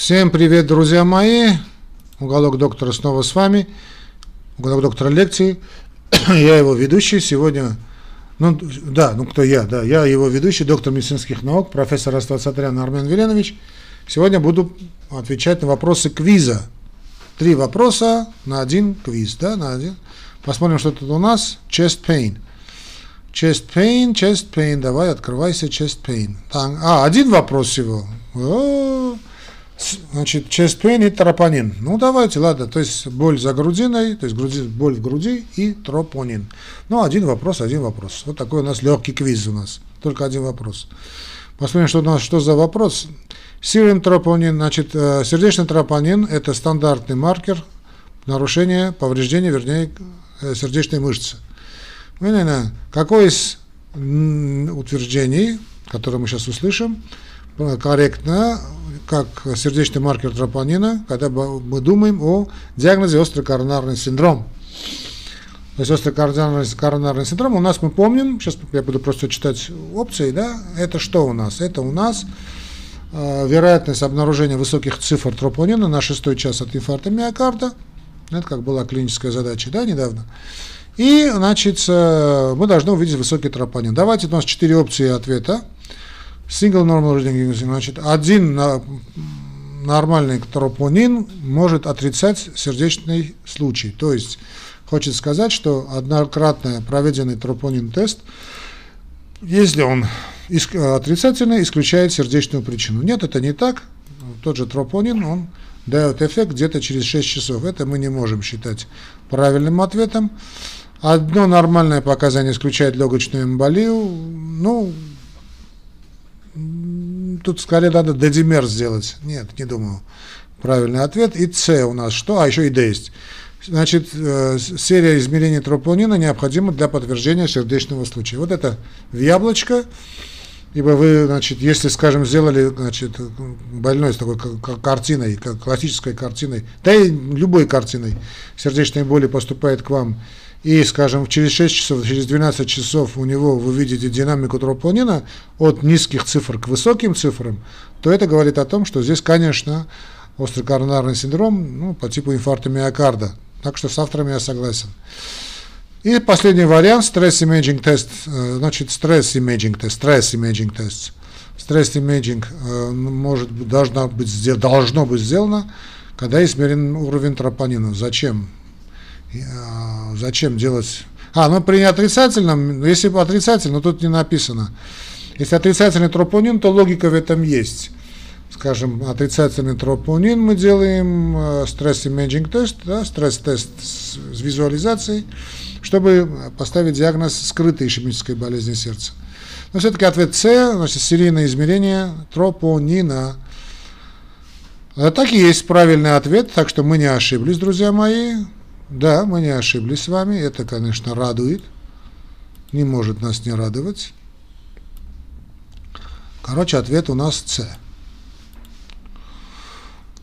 Всем привет, друзья мои! Уголок доктора снова с вами. Уголок доктора лекции. Я его ведущий сегодня. Ну, да, ну кто я? Да, я его ведущий, доктор медицинских наук, профессор Астацатрян Армен Веленович. Сегодня буду отвечать на вопросы квиза. Три вопроса на один квиз, да, на один. Посмотрим, что тут у нас. Chest pain. Chest pain, chest pain. Давай, открывайся, chest pain. Так, а, один вопрос всего. О, значит, chest pain и тропонин. Ну, давайте, ладно. То есть, боль за грудиной, то есть, груди, боль в груди и тропонин. Ну, один вопрос, один вопрос. Вот такой у нас легкий квиз у нас. Только один вопрос. Посмотрим, что у нас, что за вопрос. Серин тропонин, значит, э, сердечный тропонин – это стандартный маркер нарушения, повреждения, вернее, э, сердечной мышцы. Какое из утверждений, которое мы сейчас услышим, корректно, как сердечный маркер тропонина, когда мы думаем о диагнозе острый коронарный синдром. То есть острый коронарный, коронарный синдром у нас мы помним, сейчас я буду просто читать опции, да, это что у нас? Это у нас э, вероятность обнаружения высоких цифр тропонина на шестой час от инфаркта миокарда, это как была клиническая задача, да, недавно. И, значит, э, мы должны увидеть высокий тропонин. Давайте, у нас четыре опции ответа. Single normal reading, значит, один нормальный тропонин может отрицать сердечный случай. То есть, хочет сказать, что однократно проведенный тропонин-тест, если он отрицательный, исключает сердечную причину. Нет, это не так. Тот же тропонин, он дает эффект где-то через 6 часов. Это мы не можем считать правильным ответом. Одно нормальное показание исключает легочную эмболию. Ну, тут скорее надо дедимер сделать. Нет, не думаю. Правильный ответ. И С у нас что? А, еще и Д есть. Значит, э, серия измерений тропонина необходима для подтверждения сердечного случая. Вот это в яблочко. Ибо вы, значит, если, скажем, сделали, значит, больной с такой картиной, классической картиной, да и любой картиной сердечной боли поступает к вам и, скажем, через 6 часов, через 12 часов у него вы видите динамику тропонина от низких цифр к высоким цифрам, то это говорит о том, что здесь, конечно, острый коронарный синдром ну, по типу инфаркта миокарда. Так что с авторами я согласен. И последний вариант, stress imaging test, э, значит, stress imaging test, stress imaging test. Stress imaging э, может, должно быть, должно быть сделано, когда измерен уровень тропонина. Зачем? А, зачем делать... А, ну при отрицательном, если отрицательно, тут не написано. Если отрицательный тропонин, то логика в этом есть. Скажем, отрицательный тропонин мы делаем, э, stress imaging тест, да, стресс-тест с визуализацией, чтобы поставить диагноз скрытой ишемической болезни сердца. Но все-таки ответ С, значит, серийное измерение тропонина. А так и есть правильный ответ, так что мы не ошиблись, друзья мои. Да, мы не ошиблись с вами, это, конечно, радует, не может нас не радовать. Короче, ответ у нас С.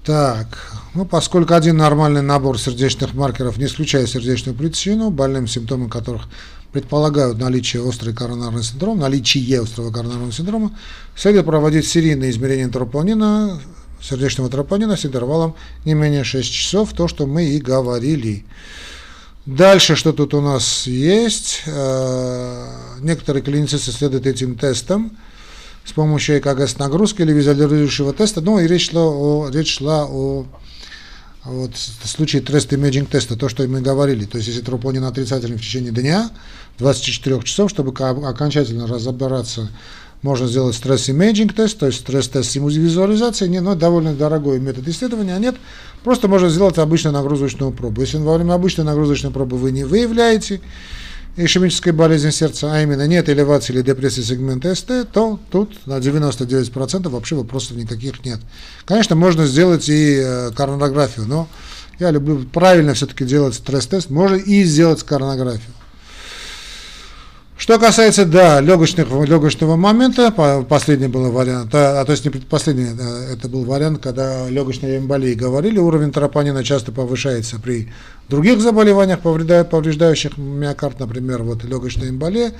Так, ну, поскольку один нормальный набор сердечных маркеров не исключает сердечную причину, больным симптомы которых предполагают наличие острой коронарного синдрома, наличие острого коронарного синдрома, следует проводить серийные измерения тропонина сердечного тропонина с интервалом не менее 6 часов, то, что мы и говорили. Дальше, что тут у нас есть, э, некоторые клиницисты следуют этим тестам с помощью ЭКГ с нагрузкой или визуализирующего теста, ну и речь шла о, речь шла о вот, в случае трест имейджинг теста, то, что мы говорили, то есть если тропонин отрицательный в течение дня, 24 часов, чтобы окончательно разобраться можно сделать стресс-имейджинг тест, то есть стресс-тест визуализации, не, но довольно дорогой метод исследования, а нет, просто можно сделать обычную нагрузочную пробу. Если во время обычной нагрузочной пробы вы не выявляете ишемической болезни сердца, а именно нет элевации или депрессии сегмента СТ, то тут на 99% вообще вопросов никаких нет. Конечно, можно сделать и э, коронографию, но я люблю правильно все-таки делать стресс-тест, можно и сделать коронографию. Что касается, да, легочных, легочного момента, последний был вариант, а, а то есть не предпоследний, это был вариант, когда легочные эмболии говорили, уровень тропонина часто повышается при других заболеваниях, повреждающих миокард, например, вот легочная эмболия.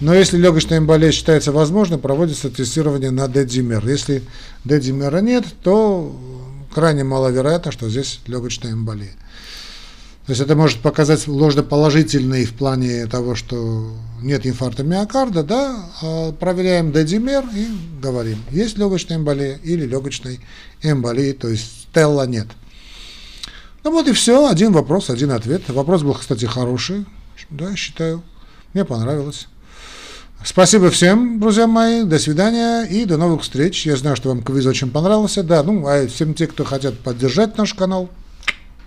Но если легочная эмболия считается возможным, проводится тестирование на дедимер. Если дедимера нет, то крайне маловероятно, что здесь легочная эмболия. То есть это может показать ложноположительный в плане того, что нет инфаркта миокарда, да, а проверяем дедимер и говорим, есть легочная эмболия или легочной эмболии, то есть стелла нет. Ну вот и все, один вопрос, один ответ. Вопрос был, кстати, хороший, да, считаю, мне понравилось. Спасибо всем, друзья мои, до свидания и до новых встреч. Я знаю, что вам квиз очень понравился, да, ну, а всем те, кто хотят поддержать наш канал,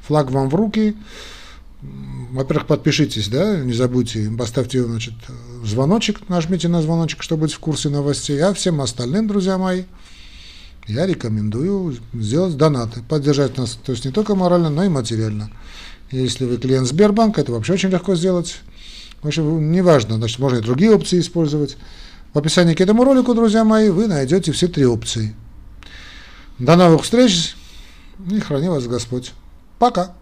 флаг вам в руки. Во-первых, подпишитесь, да, не забудьте, поставьте, значит, звоночек, нажмите на звоночек, чтобы быть в курсе новостей. А всем остальным, друзья мои, я рекомендую сделать донаты, поддержать нас, то есть не только морально, но и материально. Если вы клиент Сбербанка, это вообще очень легко сделать. В общем, неважно, значит, можно и другие опции использовать. В описании к этому ролику, друзья мои, вы найдете все три опции. До новых встреч и храни вас Господь. Пока.